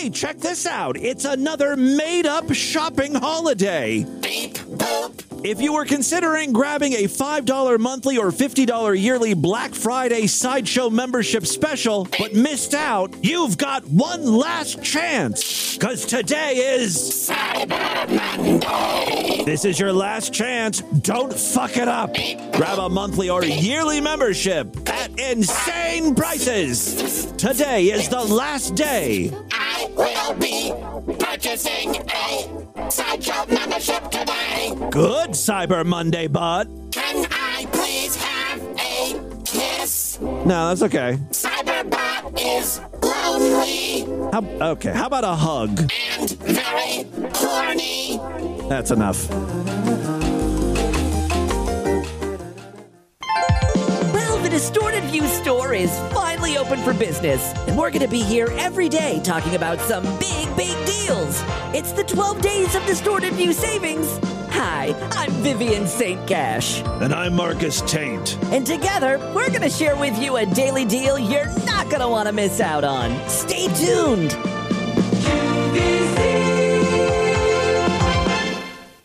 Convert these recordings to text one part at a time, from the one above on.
hey, check this out. It's another made up shopping holiday. If you were considering grabbing a $5 monthly or $50 yearly Black Friday Sideshow membership special, but missed out, you've got one last chance. Because today is. Cyber Monday. This is your last chance. Don't fuck it up. Grab a monthly or yearly membership at insane prices. Today is the last day. I will be purchasing a sideshow membership today. Good, Cyber Monday bud. Can I please have a kiss? No, that's okay. Cyberbot is lonely How, okay, how about a hug? and very horny. That's enough. Distorted View store is finally open for business, and we're going to be here every day talking about some big, big deals. It's the 12 days of Distorted View savings. Hi, I'm Vivian St. Cash, And I'm Marcus Taint. and together we're going to share with you a daily deal you're not going to want to miss out on. Stay tuned.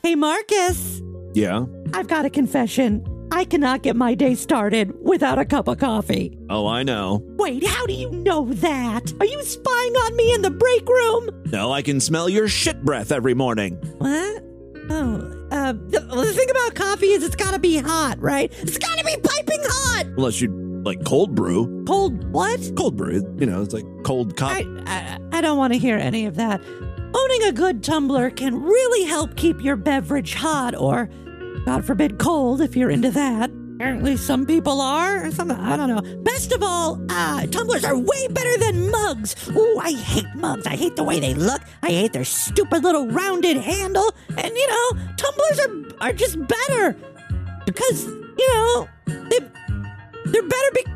Hey, Marcus, Yeah? I've got a confession. I cannot get my day started without a cup of coffee. Oh, I know. Wait, how do you know that? Are you spying on me in the break room? No, I can smell your shit breath every morning. What? Oh, uh, the, the thing about coffee is it's gotta be hot, right? It's gotta be piping hot! Unless you like cold brew. Cold what? Cold brew, you know, it's like cold coffee. I, I, I don't want to hear any of that. Owning a good tumbler can really help keep your beverage hot or, God forbid, cold if you're into that. Apparently, some people are. Some, I don't know. Best of all, uh, tumblers are way better than mugs. Ooh, I hate mugs. I hate the way they look. I hate their stupid little rounded handle. And you know, tumblers are are just better because you know they they're better. Be-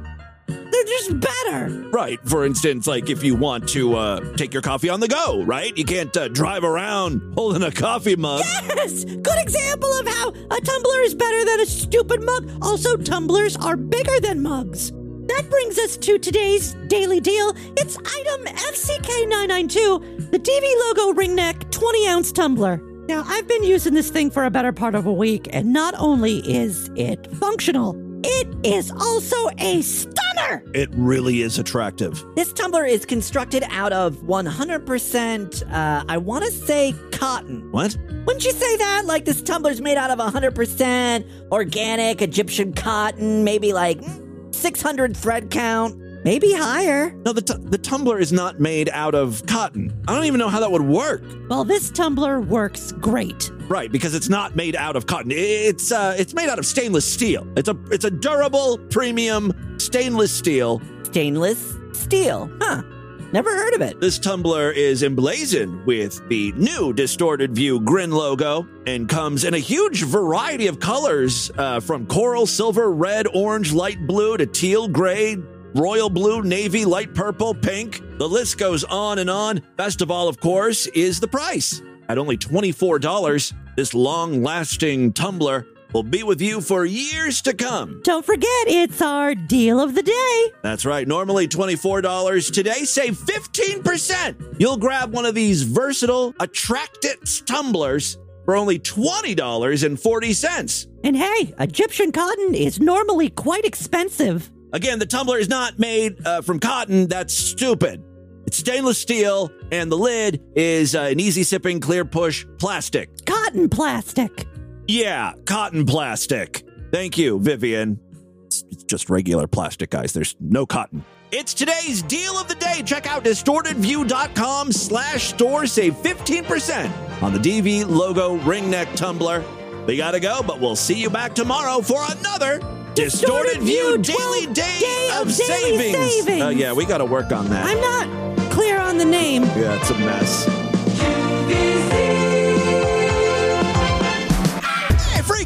they're just better. Right. For instance, like if you want to uh, take your coffee on the go, right? You can't uh, drive around holding a coffee mug. Yes! Good example of how a tumbler is better than a stupid mug. Also, tumblers are bigger than mugs. That brings us to today's daily deal. It's item FCK992, the DV logo ring neck 20 ounce tumbler. Now, I've been using this thing for a better part of a week, and not only is it functional, it is also a stunner. It really is attractive. This tumbler is constructed out of 100%, uh, I want to say cotton. What? Wouldn't you say that? Like this tumbler's made out of 100% organic Egyptian cotton, maybe like 600 thread count, maybe higher. No, the, t- the tumbler is not made out of cotton. I don't even know how that would work. Well, this tumbler works great. Right, because it's not made out of cotton. It's uh, it's made out of stainless steel. It's a it's a durable, premium stainless steel. Stainless steel. Huh. Never heard of it. This tumbler is emblazoned with the new Distorted View Grin logo and comes in a huge variety of colors uh, from coral, silver, red, orange, light blue to teal, gray, royal blue, navy, light purple, pink. The list goes on and on. Best of all, of course, is the price. At only $24, this long lasting tumbler will be with you for years to come. Don't forget, it's our deal of the day. That's right. Normally $24. Today, save 15%. You'll grab one of these versatile Attractants tumblers for only $20.40. And hey, Egyptian cotton is normally quite expensive. Again, the tumbler is not made uh, from cotton. That's stupid. It's stainless steel, and the lid is uh, an easy sipping, clear push plastic. Cotton plastic. Yeah, cotton plastic. Thank you, Vivian. It's, it's just regular plastic, guys. There's no cotton. It's today's deal of the day. Check out distortedview.com slash store. Save 15% on the DV logo ring neck tumbler. We gotta go, but we'll see you back tomorrow for another Distorted, Distorted View View Daily Day, Day of, of Savings. Savings. Oh, yeah, we gotta work on that. I'm not clear on the name. yeah, it's a mess.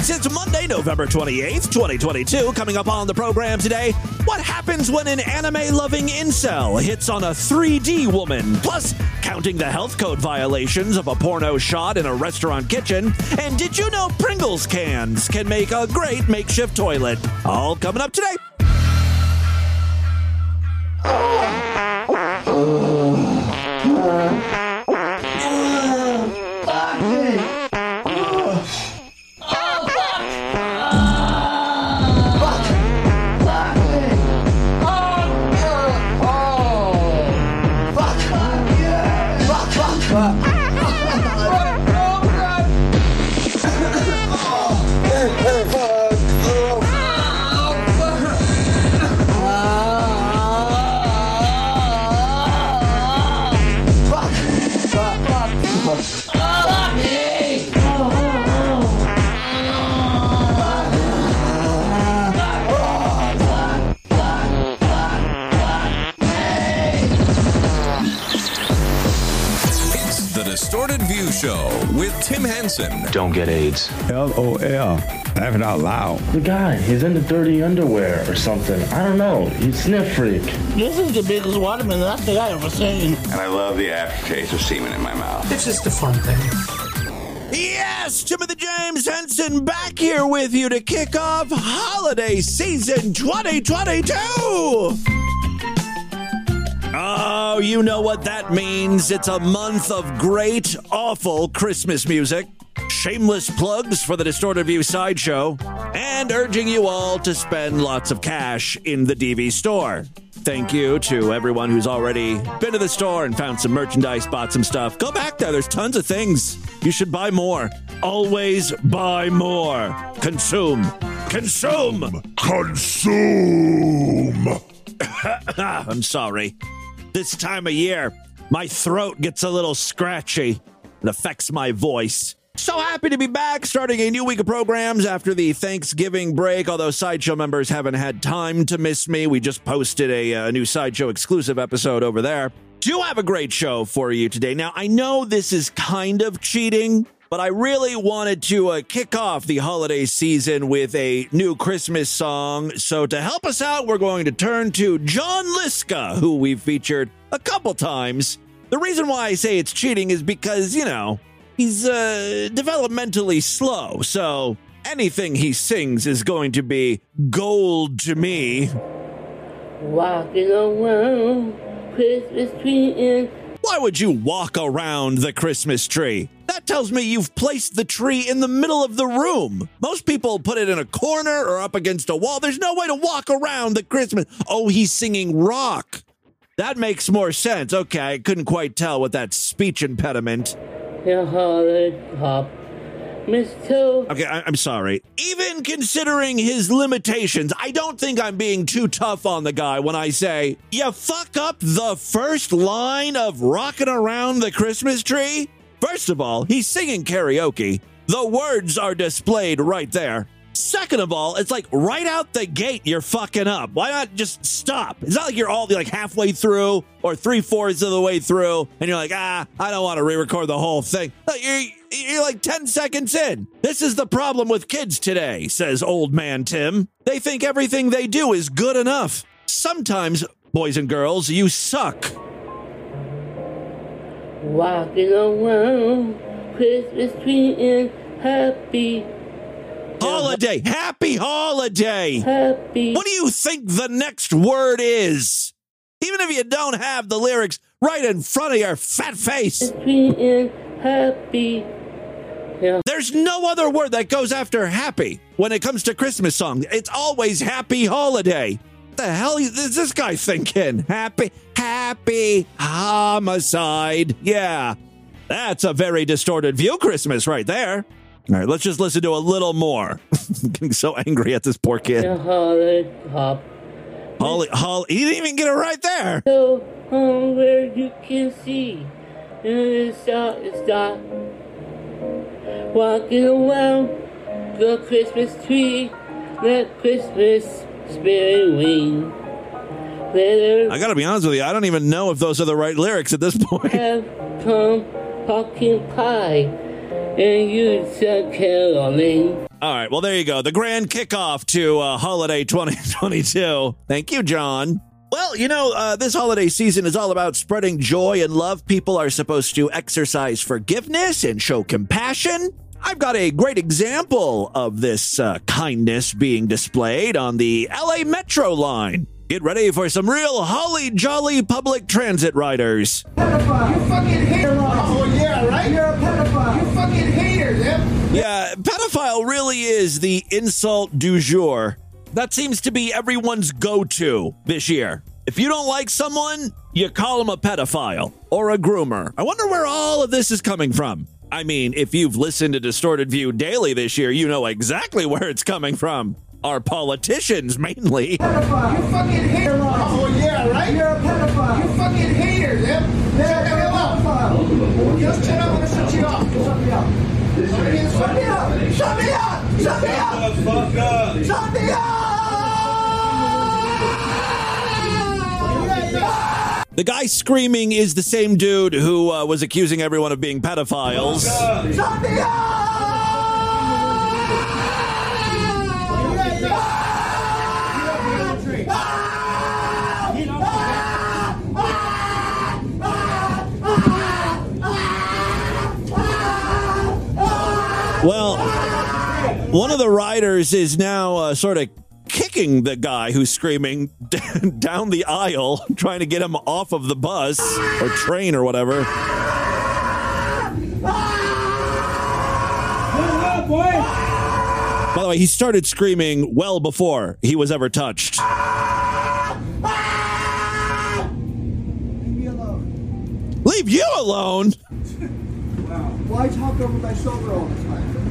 Freaks, it's Monday, November 28th, 2022. Coming up on the program today, what happens when an anime loving incel hits on a 3D woman? Plus, counting the health code violations of a porno shot in a restaurant kitchen. And did you know Pringles cans can make a great makeshift toilet? All coming up today. Distorted View Show with Tim Henson. Don't get AIDS. LOL. Laugh it out loud. The guy, he's in the dirty underwear or something. I don't know. He's sniff freak. This is the biggest watermelon I think I ever seen. And I love the aftertaste of semen in my mouth. It's just a fun thing. Yes, Timothy James Henson back here with you to kick off holiday season 2022. Oh, you know what that means. It's a month of great, awful Christmas music, shameless plugs for the Distorted View Sideshow, and urging you all to spend lots of cash in the DV store. Thank you to everyone who's already been to the store and found some merchandise, bought some stuff. Go back there. There's tons of things. You should buy more. Always buy more. Consume. Consume. Consume. I'm sorry. This time of year, my throat gets a little scratchy. It affects my voice. So happy to be back, starting a new week of programs after the Thanksgiving break. Although Sideshow members haven't had time to miss me, we just posted a, uh new Sideshow exclusive episode over there. Do have a great show for you today. Now, I know this is kind of cheating, but I really wanted to uh, kick off the holiday season with a new Christmas song. So, to help us out, we're going to turn to John Liska, who we've featured a couple times. The reason why I say it's cheating is because, you know, he's uh, developmentally slow. So, anything he sings is going to be gold to me. Walking around Christmas tree in Why would you walk around the Christmas tree? That tells me you've placed the tree in the middle of the room. Most people put it in a corner or up against a wall. There's no way to walk around the Christmas. Oh, he's singing rock. That makes more sense. Okay, I couldn't quite tell with that speech impediment. Uh, the holiday uh, Okay, I- I'm sorry. Even considering his limitations, I don't think I'm being too tough on the guy when I say, you fuck up the first line of Rockin' Around the Christmas Tree? First of all, he's singing karaoke. The words are displayed right there. Second of all, it's like right out the gate, you're fucking up. Why not just stop? It's not like you're all like halfway through or three fourths of the way through, and you're like, ah, I don't want to re-record the whole thing. No, You're, like 10 seconds in. This is the problem with kids today, says old man Tim. They think everything they do is good enough. Sometimes, boys and girls, you suck. Walking around Christmas tree and happy, Holiday. Happy holiday. happy. What do you think the next word is? Even if you don't have the lyrics right in front of your fat face, Tree happy. there's no other word that goes after happy when it comes to Christmas songs. It's always happy holiday. What the hell is this guy thinking? Happy, happy homicide. Yeah, that's a very distorted view Christmas right there. All right, let's just listen to a little more. I'm getting so angry at this poor kid. Holiday hop. Holly, Holly, he didn't even get it right there. So hungry you can see. And it's dark, it's dark. Walking around the Christmas tree. Let Christmas spirit ring. Let I gotta be honest with you, I don't even know if those are the right lyrics at this point. have come pumpkin pie. And you said caroling. All right, well, there you go. The grand kickoff to uh, holiday 2022. Thank you, John. Well, you know, uh, this holiday season is all about spreading joy and love. People are supposed to exercise forgiveness and show compassion. I've got a great example of this uh, kindness being displayed on the LA Metro line. Get ready for some real holly jolly public transit riders. You fucking hater. Oh, yeah, right? You're a pedophile. You fucking hater, Zip. Yeah, pedophile really is the insult du jour. That seems to be everyone's go to this year. If you don't like someone, you call them a pedophile or a groomer. I wonder where all of this is coming from. I mean, if you've listened to Distorted View daily this year, you know exactly where it's coming from. Our politicians, mainly. You fucking hater. Oh, yeah, right? You're a pedophile. You fucking haters, yeah? Shut the hell up. Just shut up. I'm gonna shut you up. Shut me up. Shut me up. Shut me up. Shut me up. Shut me up. Shut me up. The guy screaming is the same dude who uh, was accusing everyone of being pedophiles. Well, one of the riders is now uh, sort of kicking the guy who's screaming down the aisle, trying to get him off of the bus or train or whatever. By the way, he started screaming well before he was ever touched. Leave you alone. Why talk over my shoulder all the time?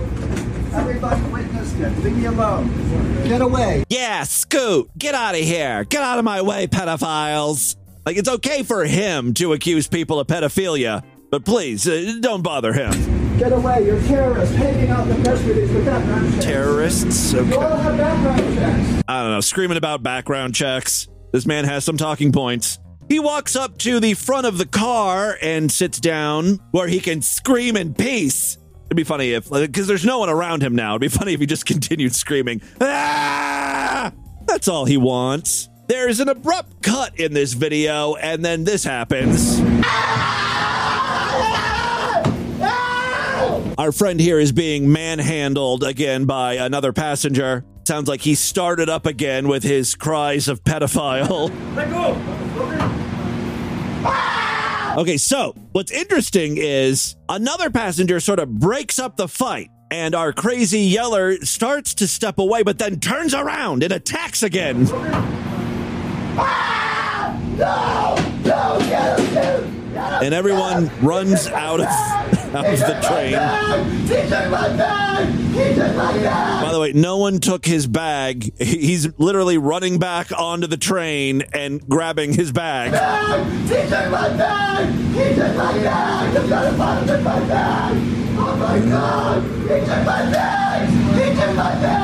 Everybody. Leave me alone. Get away. Yeah, Scoot, get out of here. Get out of my way, pedophiles. Like, it's okay for him to accuse people of pedophilia, but please, uh, don't bother him. Get away. You're terrorists hanging out in the press release with background checks. Terrorists? You all Okay. have background checks. I don't know, screaming about background checks. This man has some talking points. He walks up to the front of the car and sits down where he can scream in peace. It'd be funny if, because there's no one around him now. It'd be funny if he just continued screaming. Ah! That's all he wants. There's an abrupt cut in this video, and then this happens. Our friend here is being manhandled again by another passenger. Sounds like he started up again with his cries of pedophile. Okay, so what's interesting is another passenger sort of breaks up the fight, and our crazy yeller starts to step away, but then turns around and attacks again. Ah! And everyone runs out of, out of the train. By the way, no one took his bag. He's literally running back onto the train and grabbing his bag. Oh my god. He took my bag. He took my bag.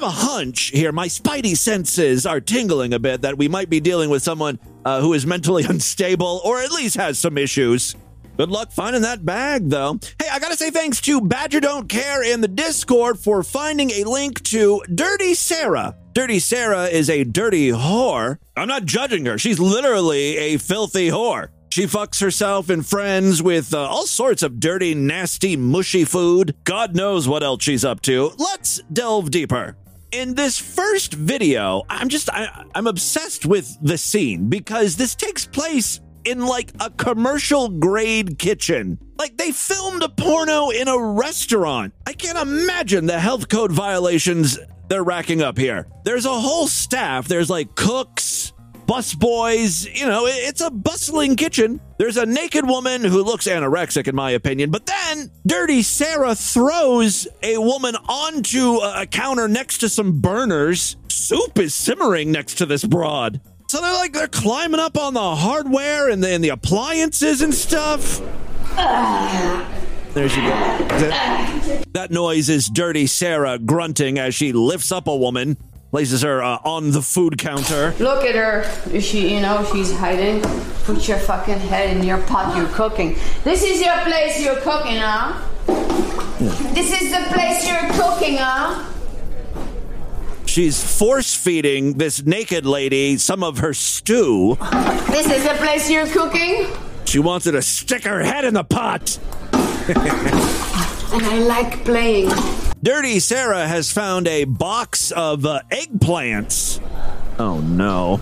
Have a hunch here. My spidey senses are tingling a bit that we might be dealing with someone uh, who is mentally unstable or at least has some issues. Good luck finding that bag, though. Hey, I gotta say thanks to Badger Don't Care in the Discord for finding a link to Dirty Sarah. Dirty Sarah is a dirty whore. I'm not judging her. She's literally a filthy whore. She fucks herself and friends with uh, all sorts of dirty, nasty, mushy food. God knows what else she's up to. Let's delve deeper. In this first video, I'm just I, I'm obsessed with the scene because this takes place in like a commercial grade kitchen. Like they filmed a porno in a restaurant. I can't imagine the health code violations they're racking up here. There's a whole staff. There's like cooks, bus boys. You know, it's a bustling kitchen. There's a naked woman who looks anorexic, in my opinion. But then Dirty Sarah throws a woman onto a a counter next to some burners. Soup is simmering next to this broad. So they're like they're climbing up on the hardware and the, and the appliances and stuff. There she goes. That, that noise is Dirty Sarah grunting as she lifts up a woman, places her uh, on the food counter. Look at her. Is she, you know, she's hiding. Put your fucking head in your pot you're cooking. This is your place you're cooking, huh? This is the place you're cooking, huh? She's force feeding this naked lady some of her stew. This is the place you're cooking? She wants her to stick her head in the pot. And I like playing. Dirty Sarah has found a box of uh, eggplants. Oh no.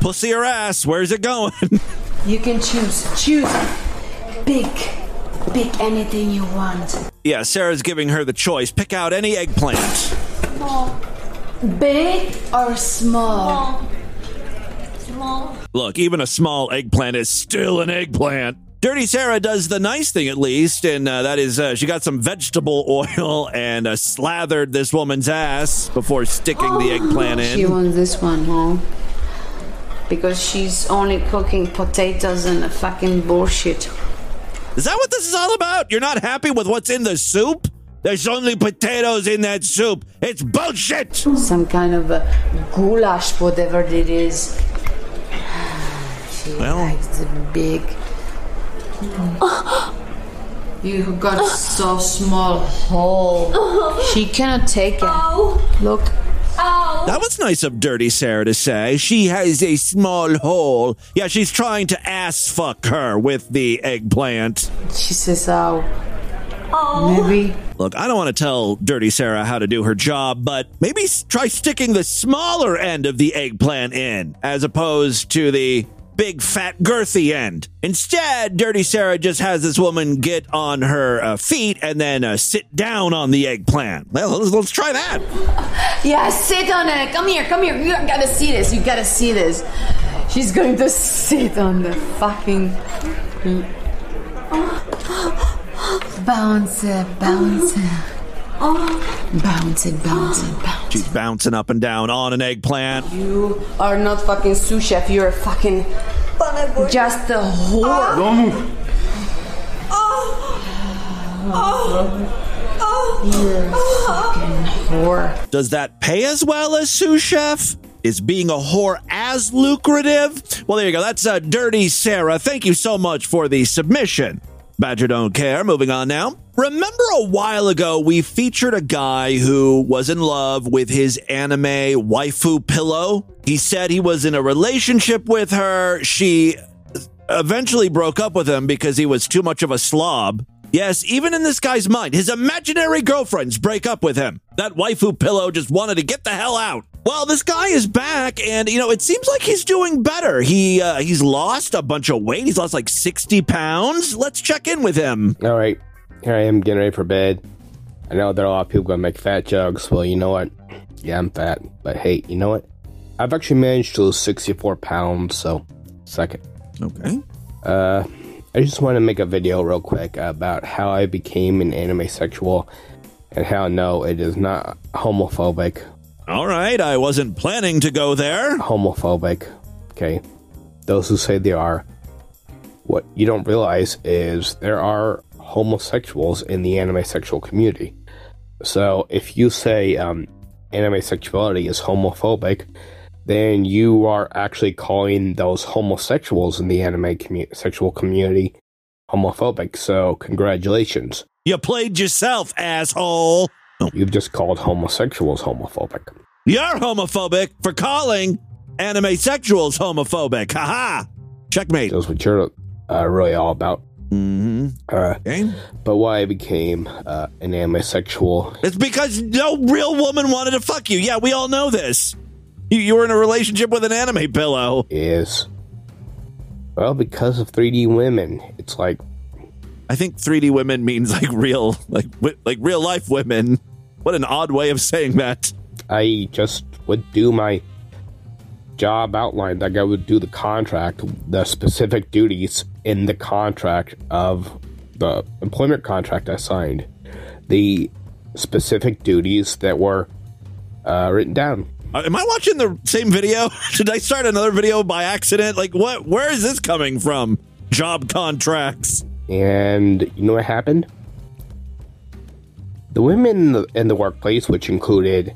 Pussy or ass, where's it going? You can choose. Choose. Big. Pick anything you want. yeah, Sarah's giving her the choice. Pick out any eggplant. Big or small? small? Look, even a small eggplant is still an eggplant. Dirty Sarah does the nice thing at least, and uh, that is uh, she got some vegetable oil and uh, slathered this woman's ass before sticking the eggplant in. She wants this one, huh? Because she's only cooking potatoes and fucking bullshit. Is that what this is all about? You're not happy with what's in the soup? There's only potatoes in that soup. It's bullshit. Some kind of goulash, whatever it is. She Well. likes the big. You got so small hole. She cannot take it. Look. That was nice of Dirty Sarah to say. She has a small hole. Yeah, she's trying to ass fuck her with the eggplant. She says, "Oh, maybe." Look, I don't want to tell Dirty Sarah how to do her job, but maybe s- try sticking the smaller end of the eggplant in as opposed to the big fat girthy end. Instead, Dirty Sarah just has this woman get on her uh, feet and then uh, sit down on the eggplant. Well, let's, let's try that. Yeah, sit on it. Come here, come here. You gotta see this. You gotta see this. She's going to sit on the fucking. Bounce it, bounce it. Bounce it, bounce it, bounce She's bouncing up and down on an eggplant. You are not fucking sous chef. You're a fucking. Just a whore. Ah. Don't move. Oh, You're a fucking whore. Does that pay as well as sous chef? Is being a whore as lucrative? Well, there you go. That's uh, Dirty Sarah. Thank you so much for the submission. Badger don't care. Moving on now. Remember a while ago, we featured a guy who was in love with his anime waifu pillow. He said he was in a relationship with her. She eventually broke up with him because he was too much of a slob. Yes, even in this guy's mind, his imaginary girlfriends break up with him. That waifu pillow just wanted to get the hell out. Well, this guy is back, and you know it seems like he's doing better. He uh, he's lost a bunch of weight. He's lost like sixty pounds. Let's check in with him. All right, here I am getting ready for bed. I know there are a lot of people gonna make fat jokes. Well, you know what? Yeah, I'm fat, but hey, you know what? I've actually managed to lose 64 pounds. So, second. Okay. Uh, I just want to make a video real quick about how I became an anime sexual and how no, it is not homophobic. All right, I wasn't planning to go there. Homophobic. Okay. Those who say they are. What you don't realize is there are homosexuals in the anime sexual community. So if you say um, anime sexuality is homophobic, then you are actually calling those homosexuals in the anime commu- sexual community homophobic. So congratulations. You played yourself, asshole. You've just called homosexuals homophobic. You're homophobic for calling anime sexuals homophobic. Haha. Checkmate. That's what you're uh, really all about. Mm-hmm. Uh, Okay. but why I became uh, an anime sexual It's because no real woman wanted to fuck you. Yeah, we all know this. You, you were in a relationship with an anime pillow. is well because of 3D women. It's like I think 3D women means like real, like like real life women. What an odd way of saying that. I just would do my job outline. like I would do the contract, the specific duties in the contract of the employment contract I signed, the specific duties that were uh, written down. Uh, am I watching the same video? Did I start another video by accident? Like what? Where is this coming from? Job contracts. And you know what happened? The women in the, in the workplace, which included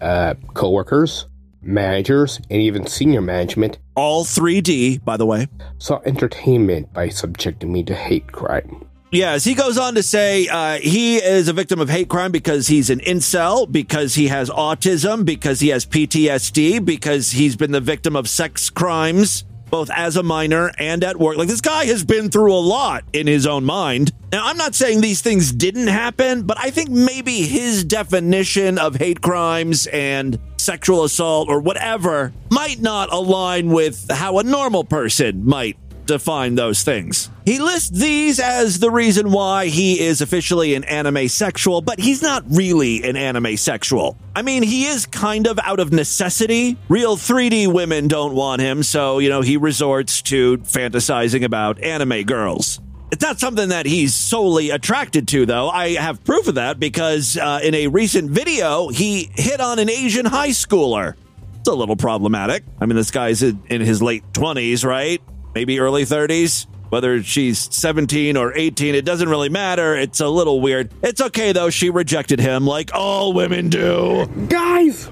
uh, coworkers, managers, and even senior management, All 3D, by the way. saw entertainment by subjecting me to hate crime. Yes, he goes on to say uh, he is a victim of hate crime because he's an incel, because he has autism, because he has PTSD, because he's been the victim of sex crimes, both as a minor and at work. Like this guy has been through a lot in his own mind. Now, I'm not saying these things didn't happen, but I think maybe his definition of hate crimes and sexual assault or whatever might not align with how a normal person might define those things. He lists these as the reason why he is officially an anime sexual, but he's not really an anime sexual. I mean, he is kind of out of necessity. Real 3D women don't want him, so, you know, he resorts to fantasizing about anime girls. It's not something that he's solely attracted to, though. I have proof of that because uh, in a recent video, he hit on an Asian high schooler. It's a little problematic. I mean, this guy's in in his late 20s, right? Maybe early 30s. Whether she's 17 or 18, it doesn't really matter. It's a little weird. It's okay, though. She rejected him like all women do. Guys!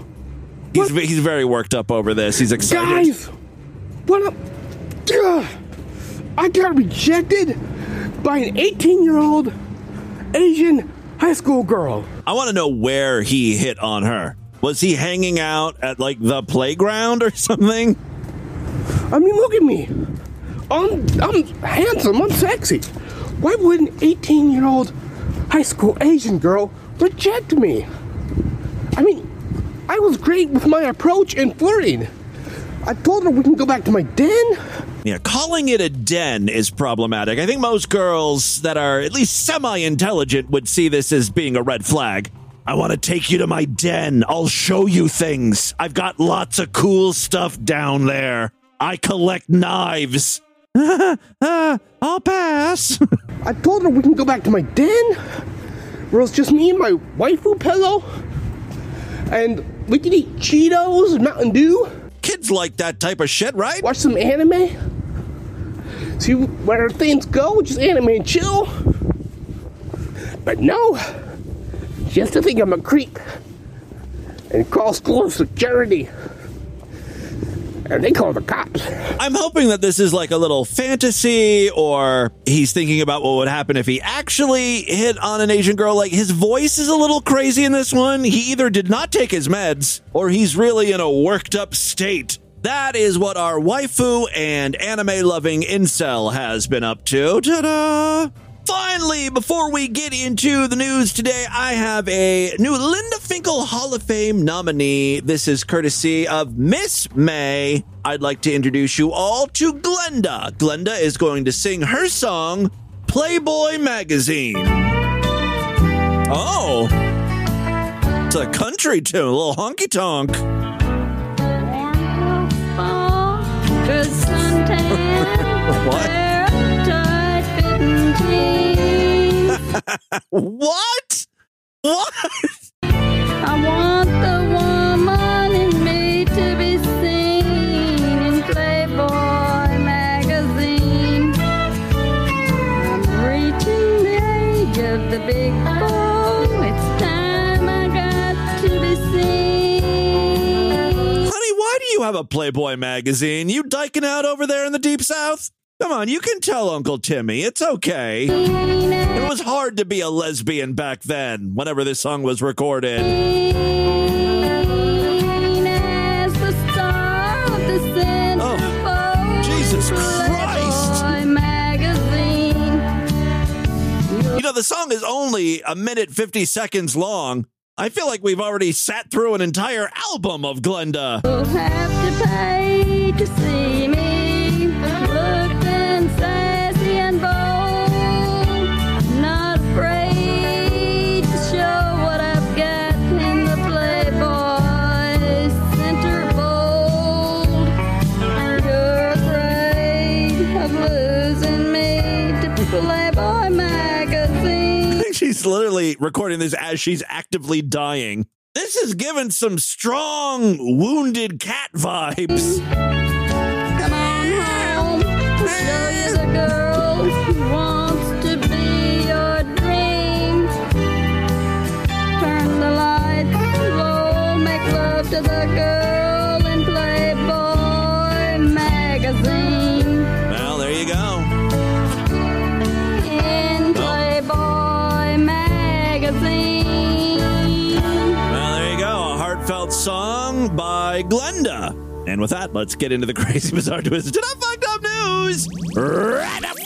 He's, he's very worked up over this. He's excited. Guys! What up? Ugh. I got rejected by an 18 year old Asian high school girl. I want to know where he hit on her. Was he hanging out at like the playground or something? I mean, look at me. I'm, I'm handsome, I'm sexy. Why would an 18 year old high school Asian girl reject me? I mean, I was great with my approach and flirting. I told her we can go back to my den. Yeah, calling it a den is problematic. I think most girls that are at least semi intelligent would see this as being a red flag. I want to take you to my den. I'll show you things. I've got lots of cool stuff down there. I collect knives. Uh, I'll pass. I told her we can go back to my den, where it's just me and my waifu pillow, and we can eat Cheetos and Mountain Dew. Kids like that type of shit, right? Watch some anime. See where things go, just anime and chill. But no, she has to think I'm a creep and call school security. And they call the cops. I'm hoping that this is like a little fantasy, or he's thinking about what would happen if he actually hit on an Asian girl. Like his voice is a little crazy in this one. He either did not take his meds, or he's really in a worked up state. That is what our waifu and anime loving incel has been up to. Ta da! Finally, before we get into the news today, I have a new Linda Finkel Hall of Fame nominee. This is courtesy of Miss May. I'd like to introduce you all to Glenda. Glenda is going to sing her song, Playboy Magazine. Oh, it's a country tune, a little honky tonk. what? What? What? I want the woman in me to be seen in Playboy magazine. I'm reaching the age of the big. It's time I got to be seen. Honey, why do you have a Playboy magazine? You diking out over there in the deep south? Come on, you can tell Uncle Timmy. It's okay. It was hard to be a lesbian back then, whenever this song was recorded. As the star of the centerfold. Oh, Jesus Christ. You know, the song is only a minute 50 seconds long. I feel like we've already sat through an entire album of Glenda. You'll she's literally recording this as she's actively dying. This is giving some strong wounded cat vibes. Come on home. Show you the song by Glenda. And with that, let's get into the crazy, bizarre, twisted, and fucked up news. Right up.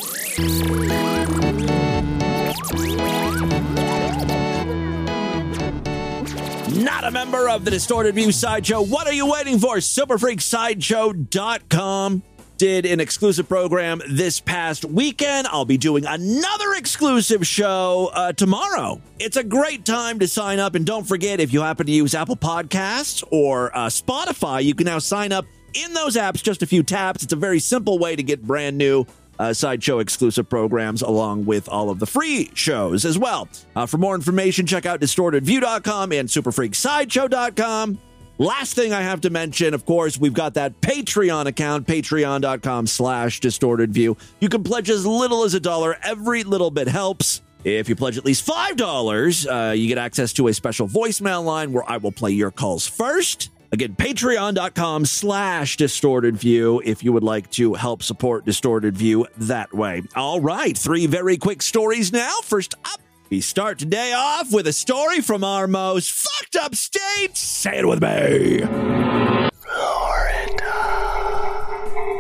Not a member of the Distorted View Sideshow. What are you waiting for? Superfreaksideshow.com. did an exclusive program this past weekend. I'll be doing another exclusive show uh, tomorrow. It's a great time to sign up. And don't forget, if you happen to use Apple Podcasts or uh, Spotify, you can now sign up in those apps, just a few taps. It's a very simple way to get brand new uh, sideshow exclusive programs along with all of the free shows as well. Uh, for more information, check out distortedview.com and superfreaksideshow.com. Last thing I have to mention, of course, we've got that Patreon account, patreon.com slash distortedview. You can pledge as little as a dollar. Every little bit helps. If you pledge at least $5, uh, you get access to a special voicemail line where I will play your calls first. Again, patreon.com slash distorted view if you would like to help support distorted view that way. All right, three very quick stories now. First up, we start today off with a story from our most fucked up state. Say it with me. I'm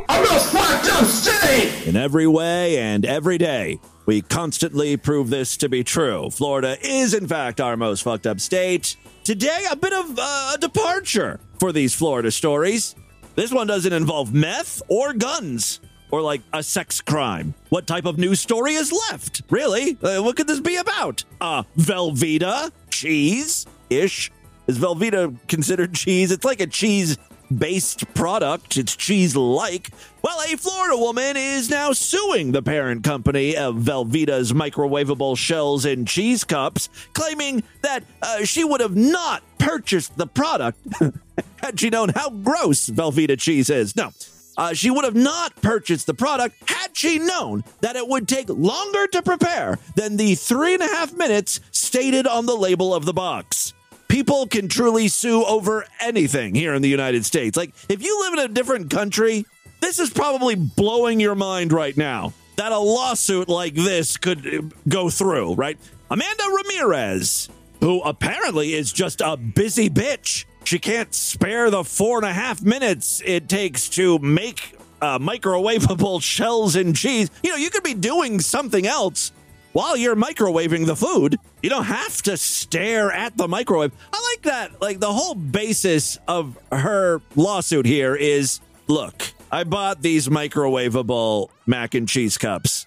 a fucked up state! In every way and every day, we constantly prove this to be true. Florida is, in fact, our most fucked up state. Today, a bit of uh, a departure for these Florida stories. This one doesn't involve meth or guns or like a sex crime. What type of news story is left? Really? Uh, what could this be about? Uh, Velveeta? Cheese? Ish? Is Velveeta considered cheese? It's like a cheese based product. It's cheese like. Well, a Florida woman is now suing the parent company of Velveeta's microwavable shells and cheese cups, claiming that uh, she would have not purchased the product had she known how gross Velveeta cheese is. No. Uh, she would have not purchased the product had she known that it would take longer to prepare than the three and a half minutes stated on the label of the box people can truly sue over anything here in the United States. Like, if you live in a different country, this is probably blowing your mind right now that a lawsuit like this could uh, go through, right? Amanda Ramirez, who apparently is just a busy bitch. She can't spare the four and a half minutes it takes to make uh, microwavable shells and cheese. You know, you could be doing something else while you're microwaving the food. You don't have to stare at the microwave. I like that. Like the whole basis of her lawsuit here is look, I bought these microwavable mac and cheese cups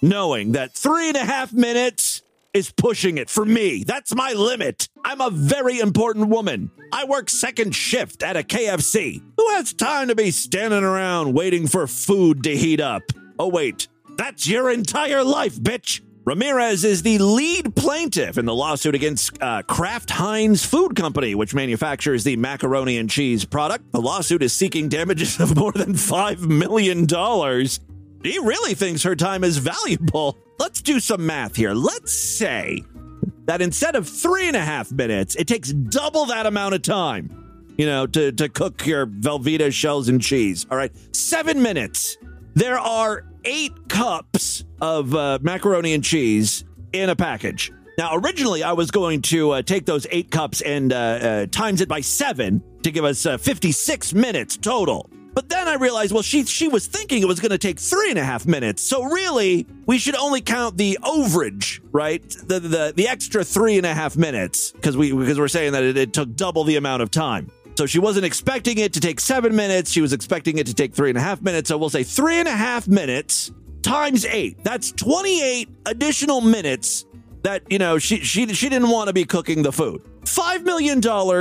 knowing that three and a half minutes is pushing it for me. That's my limit. I'm a very important woman. I work second shift at a KFC. Who has time to be standing around waiting for food to heat up? Oh, wait. That's your entire life, bitch. Ramirez is the lead plaintiff in the lawsuit against uh, Kraft Heinz Food Company, which manufactures the macaroni and cheese product. The lawsuit is seeking damages of more than $5 million. He really thinks her time is valuable. Let's do some math here. Let's say that instead of three and a half minutes, it takes double that amount of time, you know, to, to cook your Velveeta shells and cheese. All right, seven minutes. There are eight cups of uh, macaroni and cheese in a package. Now, originally, I was going to uh, take those eight cups and uh, uh, times it by seven to give us uh, 56 minutes total. But then I realized, well, she she was thinking it was going to take three and a half minutes. So really, we should only count the overage, right? The the, the extra three and a half minutes because we because we're saying that it, it took double the amount of time. So she wasn't expecting it to take seven minutes. She was expecting it to take three and a half minutes. So we'll say three and a half minutes times eight. That's 28 additional minutes that, you know, she, she, she didn't want to be cooking the food. $5 million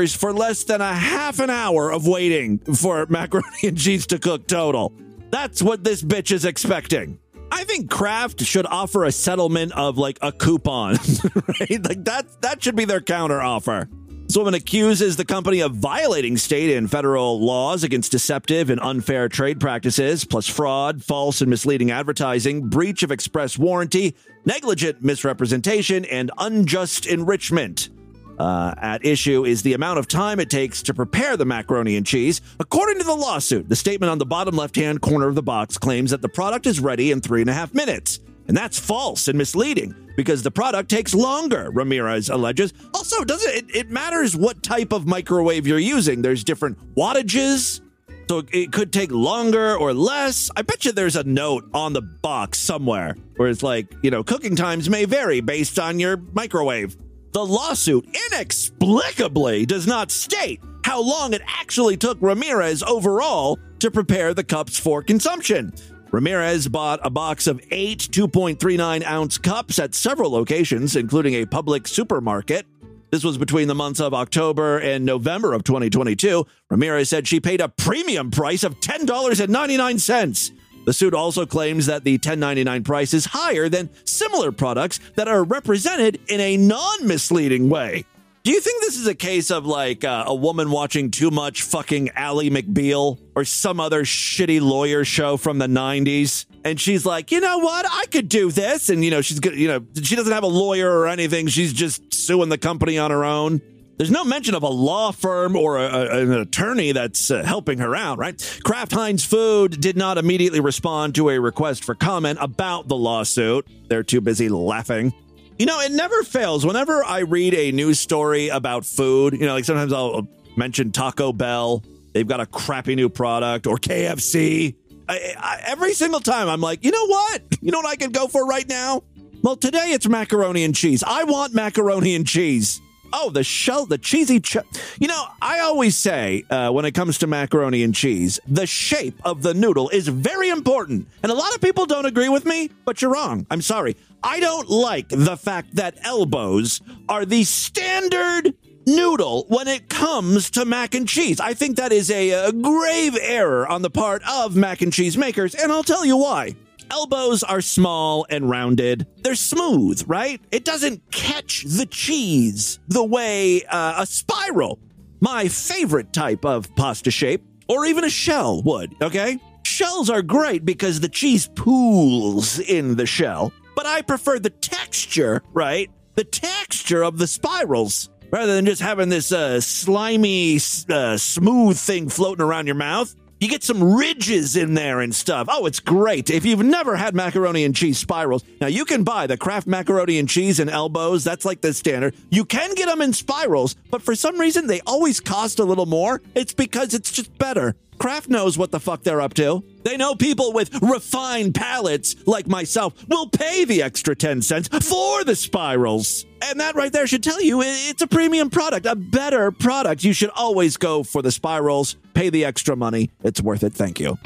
for less than a half an hour of waiting for macaroni and cheese to cook total. That's what this bitch is expecting. I think Kraft should offer a settlement of like a coupon, right? Like that that should be their counter offer. This woman accuses the company of violating state and federal laws against deceptive and unfair trade practices, plus fraud, false and misleading advertising, breach of express warranty, negligent misrepresentation, and unjust enrichment. Uh, at issue is the amount of time it takes to prepare the macaroni and cheese. According to the lawsuit, the statement on the bottom left hand corner of the box claims that the product is ready in three and a half minutes. And that's false and misleading because the product takes longer, Ramirez alleges. Also, doesn't it, it matters what type of microwave you're using? There's different wattages, so it could take longer or less. I bet you there's a note on the box somewhere where it's like, you know, cooking times may vary based on your microwave. The lawsuit inexplicably does not state how long it actually took Ramirez overall to prepare the cups for consumption. Ramirez bought a box of eight 2.39 ounce cups at several locations, including a Publix supermarket. This was between the months of October and November of 2022. Ramirez said she paid a premium price of $10.99. The suit also claims that the 1099 price is higher than similar products that are represented in a non misleading way. Do you think this is a case of like uh, a woman watching too much fucking Ally McBeal or some other shitty lawyer show from the 90s? And she's like, you know what? I could do this. And, you know, she's good. You know, she doesn't have a lawyer or anything. She's just suing the company on her own. There's no mention of a law firm or a, a, an attorney that's uh, helping her out, right? Kraft Heinz Food did not immediately respond to a request for comment about the lawsuit. They're too busy laughing. You know, it never fails. Whenever I read a news story about food, you know, like sometimes I'll mention Taco Bell, they've got a crappy new product, or KFC. I, I, every single time I'm like, you know what? You know what I could go for right now? Well, today it's macaroni and cheese. I want macaroni and cheese. Oh, the shell, the cheesy. Ch- you know, I always say uh, when it comes to macaroni and cheese, the shape of the noodle is very important. And a lot of people don't agree with me, but you're wrong. I'm sorry. I don't like the fact that elbows are the standard noodle when it comes to mac and cheese. I think that is a, a grave error on the part of mac and cheese makers, and I'll tell you why. Elbows are small and rounded. They're smooth, right? It doesn't catch the cheese the way uh, a spiral, my favorite type of pasta shape, or even a shell would, okay? Shells are great because the cheese pools in the shell, but I prefer the texture, right? The texture of the spirals rather than just having this uh, slimy, uh, smooth thing floating around your mouth. You get some ridges in there and stuff. Oh, it's great. If you've never had macaroni and cheese spirals, now you can buy the Kraft macaroni and cheese and elbows. That's like the standard. You can get them in spirals, but for some reason they always cost a little more. It's because it's just better. Kraft knows what the fuck they're up to. They know people with refined palates like myself will pay the extra 10 cents for the spirals. And that right there should tell you it's a premium product, a better product. You should always go for the spirals, pay the extra money. It's worth it. Thank you.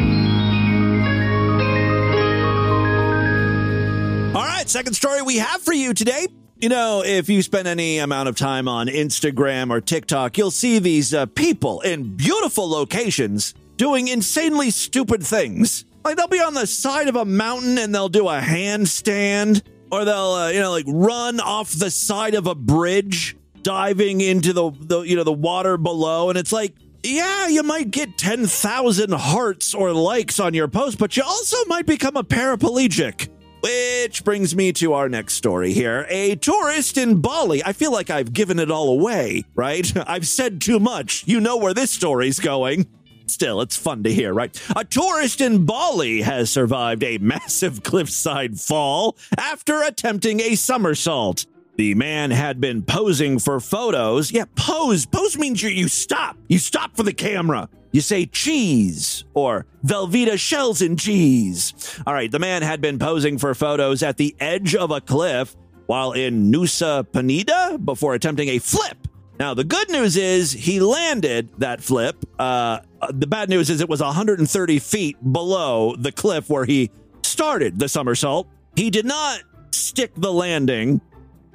All right, second story we have for you today. You know, if you spend any amount of time on Instagram or TikTok, you'll see these uh, people in beautiful locations doing insanely stupid things. Like they'll be on the side of a mountain and they'll do a handstand, or they'll uh, you know like run off the side of a bridge, diving into the, the you know the water below, and it's like. Yeah, you might get 10,000 hearts or likes on your post, but you also might become a paraplegic. Which brings me to our next story here. A tourist in Bali. I feel like I've given it all away, right? I've said too much. You know where this story's going. Still, it's fun to hear, right? A tourist in Bali has survived a massive cliffside fall after attempting a somersault. The man had been posing for photos. Yeah, pose. Pose means you, you stop. You stop for the camera. You say cheese or Velveeta shells and cheese. All right, the man had been posing for photos at the edge of a cliff while in Nusa Penida before attempting a flip. Now, the good news is he landed that flip. Uh, the bad news is it was 130 feet below the cliff where he started the somersault. He did not stick the landing,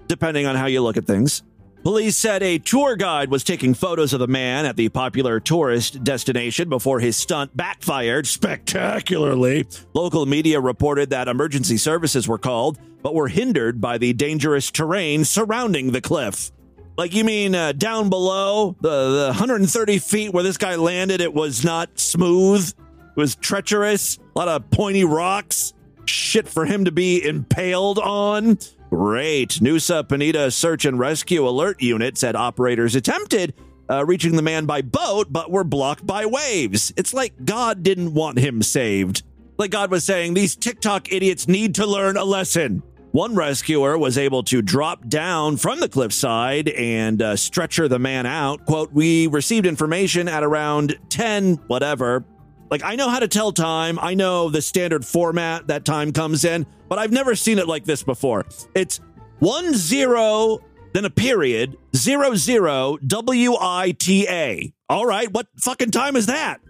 depending on how you look at things. Police said a tour guide was taking photos of the man at the popular tourist destination before his stunt backfired spectacularly. Local media reported that emergency services were called, but were hindered by the dangerous terrain surrounding the cliff. Like you mean uh, down below the, the 130 feet where this guy landed, it was not smooth. It was treacherous. A lot of pointy rocks. Shit for him to be impaled on. Great. Nusa Penida Search and Rescue Alert Unit said operators attempted uh, reaching the man by boat, but were blocked by waves. It's like God didn't want him saved. Like God was saying, these TikTok idiots need to learn a lesson. One rescuer was able to drop down from the cliffside and uh, stretcher the man out. Quote, We received information at around 10, whatever. Like, I know how to tell time. I know the standard format that time comes in, but I've never seen it like this before. It's one zero, then a period, zero zero, W I T A. All right, what fucking time is that?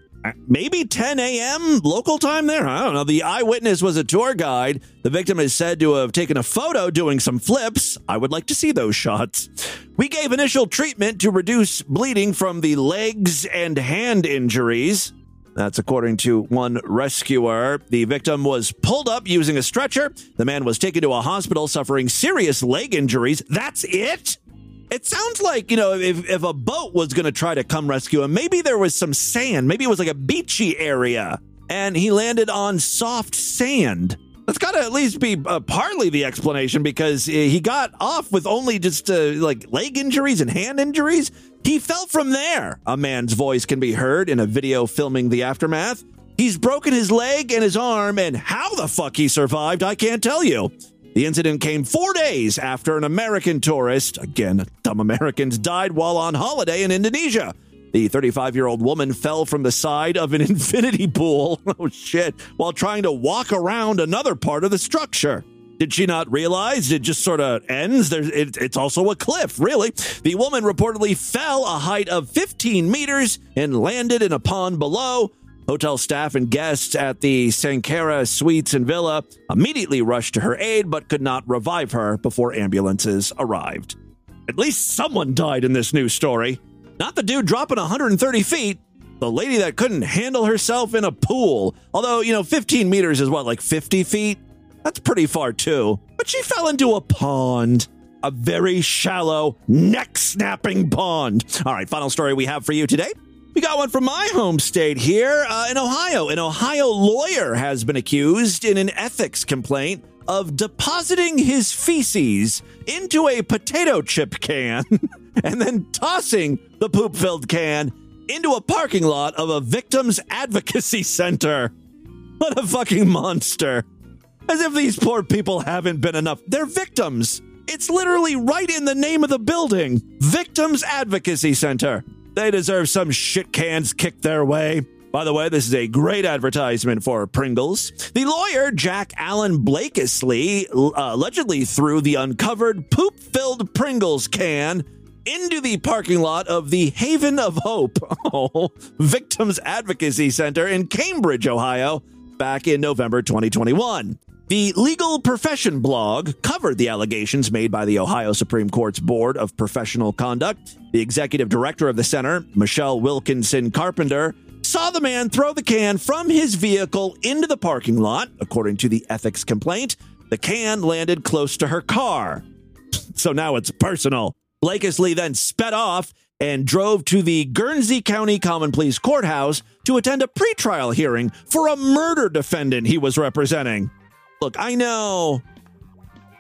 Maybe 10 a.m. local time there. I don't know. The eyewitness was a tour guide. The victim is said to have taken a photo doing some flips. I would like to see those shots. We gave initial treatment to reduce bleeding from the legs and hand injuries. That's according to one rescuer. The victim was pulled up using a stretcher. The man was taken to a hospital suffering serious leg injuries. That's it? It sounds like, you know, if, if a boat was going to try to come rescue him, maybe there was some sand. Maybe it was like a beachy area and he landed on soft sand. That's got to at least be uh, partly the explanation because he got off with only just uh, like leg injuries and hand injuries. He fell from there. A man's voice can be heard in a video filming the aftermath. He's broken his leg and his arm, and how the fuck he survived, I can't tell you. The incident came four days after an American tourist, again, dumb Americans, died while on holiday in Indonesia. The 35 year old woman fell from the side of an infinity pool, oh shit, while trying to walk around another part of the structure. Did she not realize it just sort of ends? It, it's also a cliff, really. The woman reportedly fell a height of 15 meters and landed in a pond below. Hotel staff and guests at the Sankara Suites and Villa immediately rushed to her aid but could not revive her before ambulances arrived. At least someone died in this news story. Not the dude dropping 130 feet, the lady that couldn't handle herself in a pool. Although, you know, 15 meters is what, like 50 feet? That's pretty far too. But she fell into a pond. A very shallow, neck snapping pond. All right, final story we have for you today. We got one from my home state here uh, in Ohio. An Ohio lawyer has been accused in an ethics complaint of depositing his feces into a potato chip can and then tossing the poop filled can into a parking lot of a victims advocacy center. What a fucking monster. As if these poor people haven't been enough. They're victims. It's literally right in the name of the building Victims Advocacy Center. They deserve some shit cans kicked their way. By the way, this is a great advertisement for Pringles. The lawyer, Jack Alan Blakeslee, uh, allegedly threw the uncovered poop filled Pringles can into the parking lot of the Haven of Hope oh, Victims Advocacy Center in Cambridge, Ohio, back in November 2021. The Legal Profession blog covered the allegations made by the Ohio Supreme Court's Board of Professional Conduct. The executive director of the center, Michelle Wilkinson Carpenter, saw the man throw the can from his vehicle into the parking lot. According to the ethics complaint, the can landed close to her car. So now it's personal. Blakeslee then sped off and drove to the Guernsey County Common Pleas Courthouse to attend a pretrial hearing for a murder defendant he was representing. Look, I know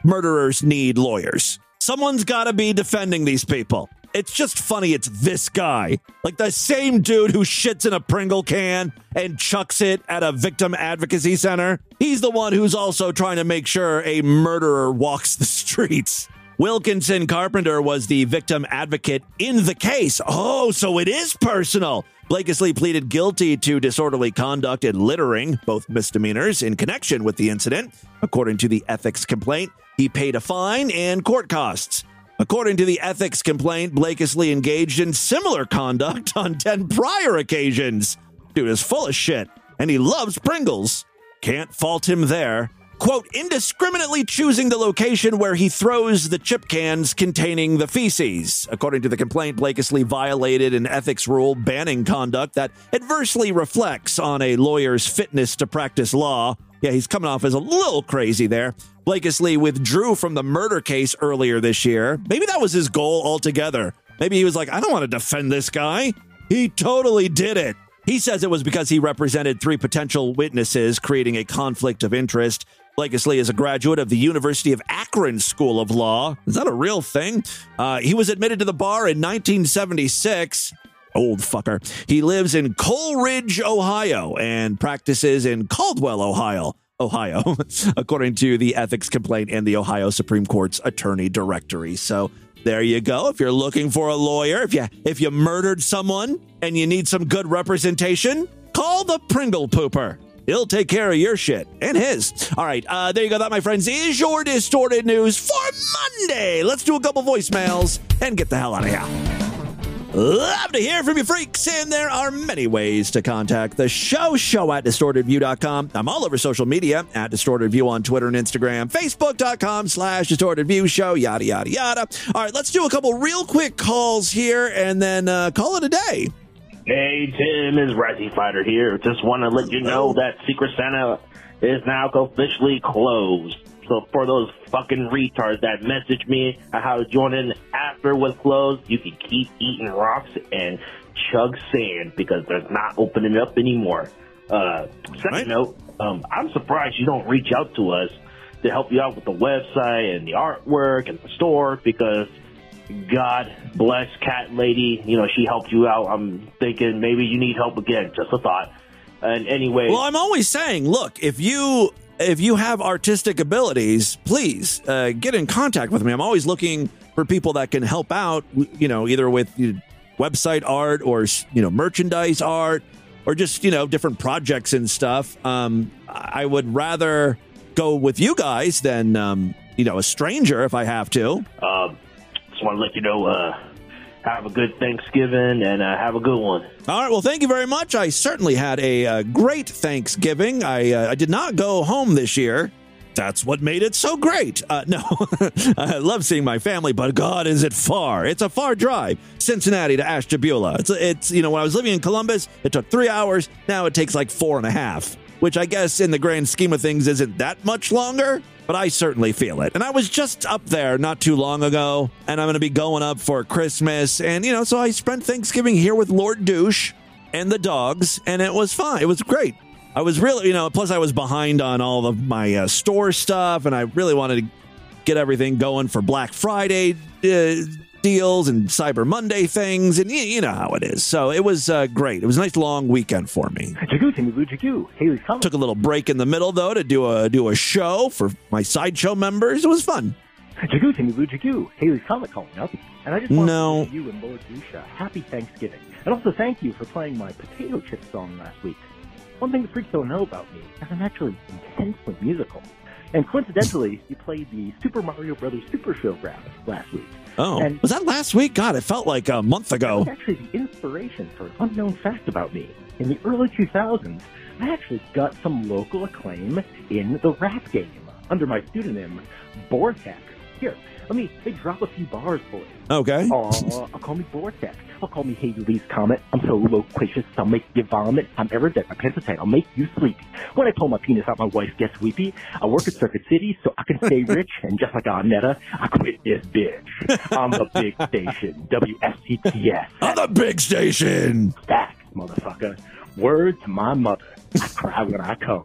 murderers need lawyers. Someone's got to be defending these people. It's just funny it's this guy. Like the same dude who shits in a Pringle can and chucks it at a victim advocacy center. He's the one who's also trying to make sure a murderer walks the streets. Wilkinson Carpenter was the victim advocate in the case. Oh, so it is personal. Blakeslee pleaded guilty to disorderly conduct and littering, both misdemeanors, in connection with the incident. According to the ethics complaint, he paid a fine and court costs. According to the ethics complaint, Blakeslee engaged in similar conduct on 10 prior occasions. Dude is full of shit, and he loves Pringles. Can't fault him there quote, indiscriminately choosing the location where he throws the chip cans containing the feces. According to the complaint, Blakeslee violated an ethics rule banning conduct that adversely reflects on a lawyer's fitness to practice law. Yeah, he's coming off as a little crazy there. Blakeslee withdrew from the murder case earlier this year. Maybe that was his goal altogether. Maybe he was like, I don't want to defend this guy. He totally did it. He says it was because he represented three potential witnesses, creating a conflict of interest. Blakeslee is a graduate of the University of Akron School of Law. Is that a real thing? Uh, he was admitted to the bar in 1976. Old fucker. He lives in Coleridge, Ohio, and practices in Caldwell, Ohio. Ohio, according to the ethics complaint and the Ohio Supreme Court's attorney directory. So there you go. If you're looking for a lawyer, if you if you murdered someone and you need some good representation, call the Pringle Pooper. He'll take care of your shit and his. All right, uh, there you go. That, my friends, is your distorted news for Monday. Let's do a couple voicemails and get the hell out of here. Love to hear from you freaks, and there are many ways to contact the show. Show at distortedview.com. I'm all over social media at distortedview on Twitter and Instagram, facebook.com slash distortedview show, yada, yada, yada. All right, let's do a couple real quick calls here and then uh, call it a day. Hey, Tim, is Razzie Fighter here. Just want to let you know that Secret Santa is now officially closed. So for those fucking retards that message me how joining after was closed, you can keep eating rocks and chug sand because they're not opening up anymore. Uh, second note, um, I'm surprised you don't reach out to us to help you out with the website and the artwork and the store because God bless Cat Lady. You know, she helped you out. I'm thinking maybe you need help again. Just a thought. And anyway, Well, I'm always saying, look, if you if you have artistic abilities, please uh, get in contact with me. I'm always looking for people that can help out. You know, either with website art or you know merchandise art or just you know different projects and stuff. Um, I would rather go with you guys than um, you know a stranger if I have to. um, just want to let you know. Uh, have a good Thanksgiving and uh, have a good one. All right. Well, thank you very much. I certainly had a uh, great Thanksgiving. I uh, I did not go home this year. That's what made it so great. Uh, no, I love seeing my family, but God, is it far? It's a far drive, Cincinnati to Ashtabula. It's it's you know when I was living in Columbus, it took three hours. Now it takes like four and a half, which I guess in the grand scheme of things isn't that much longer. But I certainly feel it. And I was just up there not too long ago, and I'm going to be going up for Christmas. And, you know, so I spent Thanksgiving here with Lord Douche and the dogs, and it was fine. It was great. I was really, you know, plus I was behind on all of my uh, store stuff, and I really wanted to get everything going for Black Friday uh, deals and Cyber Monday things, and you, you know how it is. So it was uh, great. It was a nice long weekend for me. Jagu, Timmy Boo, Jagu. Haley's coming. Took a little break in the middle though to do a do a show for my sideshow members. It was fun. Jagu, Timmy Boo, Jagu. Haley's Comet calling up. And I just want No. to you and Lord Dusha happy Thanksgiving. And also thank you for playing my potato chip song last week. One thing the freaks don't know about me is I'm actually intensely musical. And coincidentally, you played the Super Mario Brothers Super Show rap last week. Oh, And- was that last week? God, it felt like a month ago. That's actually the inspiration for an unknown fact about me. In the early 2000s, I actually got some local acclaim in the rap game under my pseudonym, Bortek. Here, let me, let me drop a few bars for you. Okay. Oh, I'll call me Bortek. I'll call me Haley's Comet. I'm so loquacious, I'll make you vomit. I'm ever dead, my pants are tight, I'll make you sleepy. When I pull my penis out, my wife gets weepy. I work at Circuit City so I can stay rich, and just like Arnetta, I quit this bitch. I'm the big station, WSCTS. On the big station. Facts, motherfucker. Word to my mother. I cry when I come.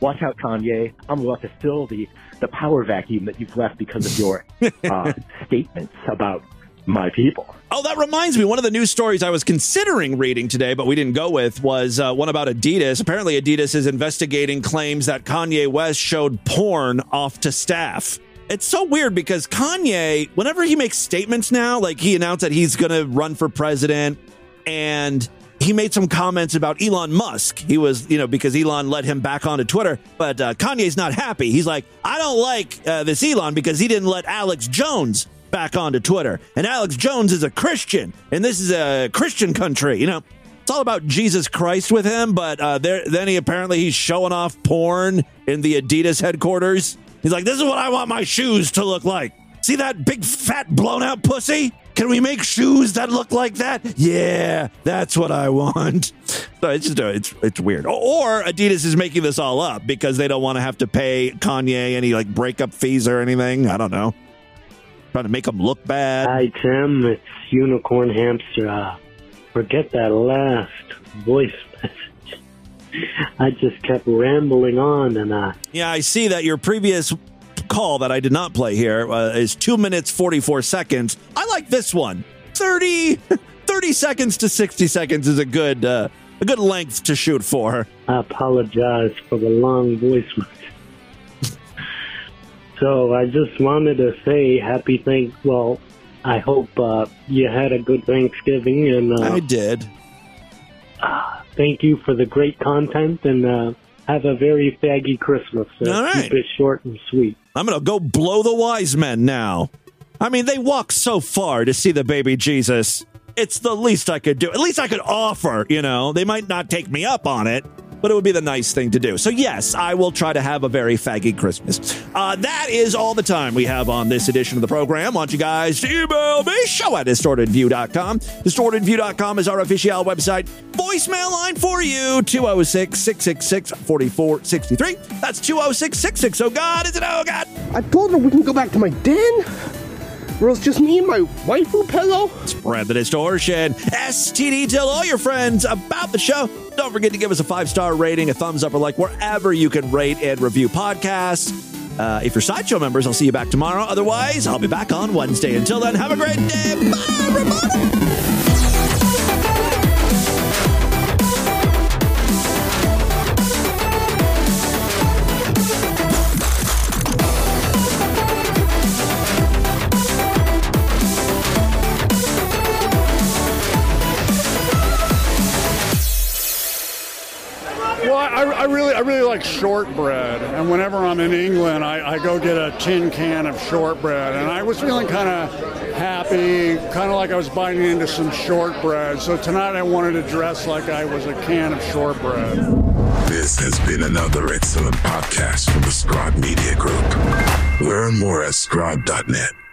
Watch out, Kanye. I'm about to fill the, the power vacuum that you've left because of your uh, statements about my people. Oh, that reminds me. One of the news stories I was considering reading today, but we didn't go with, was uh, one about Adidas. Apparently, Adidas is investigating claims that Kanye West showed porn off to staff. It's so weird because Kanye, whenever he makes statements now, like he announced that he's going to run for president and he made some comments about Elon Musk. He was, you know, because Elon let him back onto Twitter, but uh, Kanye's not happy. He's like, I don't like uh, this Elon because he didn't let Alex Jones back onto Twitter. And Alex Jones is a Christian, and this is a Christian country, you know. It's all about Jesus Christ with him, but uh, there, then he apparently he's showing off porn in the Adidas headquarters. He's like, "This is what I want my shoes to look like. See that big fat blown out pussy? Can we make shoes that look like that? Yeah, that's what I want." So it's just uh, it's it's weird. Or Adidas is making this all up because they don't want to have to pay Kanye any like breakup fees or anything. I don't know. Trying to make them look bad. Hi, Tim. It's Unicorn Hamster. Uh, forget that last voice message. I just kept rambling on, and uh, Yeah, I see that your previous call that I did not play here uh, is two minutes, 44 seconds. I like this one 30, 30 seconds to 60 seconds is a good, uh, a good length to shoot for. I apologize for the long voice message. So I just wanted to say happy thank. Well, I hope uh, you had a good Thanksgiving, and uh, I did. thank you for the great content, and uh, have a very faggy Christmas. Uh, All right. Keep it short and sweet. I'm going to go blow the wise men now. I mean, they walk so far to see the baby Jesus. it's the least I could do. At least I could offer, you know. They might not take me up on it, but it would be the nice thing to do. So, yes, I will try to have a very faggy Christmas. Uh, that is all the time we have on this edition of the program. want you guys to email me, show at distortedview.com. Distortedview.com is our official website. Voicemail line for you 206 666 4463. That's 206 660. Oh, God, is it? Oh, God. I told her we can go back to my den. Or it's just me and my waifu pillow. Spread the distortion. STD, tell all your friends about the show. Don't forget to give us a five star rating, a thumbs up, or like wherever you can rate and review podcasts. Uh, if you're Sideshow members, I'll see you back tomorrow. Otherwise, I'll be back on Wednesday. Until then, have a great day. Bye, everybody. I, I really, I really like shortbread, and whenever I'm in England, I, I go get a tin can of shortbread, and I was feeling kind of happy, kind of like I was biting into some shortbread. So tonight, I wanted to dress like I was a can of shortbread. This has been another excellent podcast from the Scribe Media Group. Learn more at scribe.net.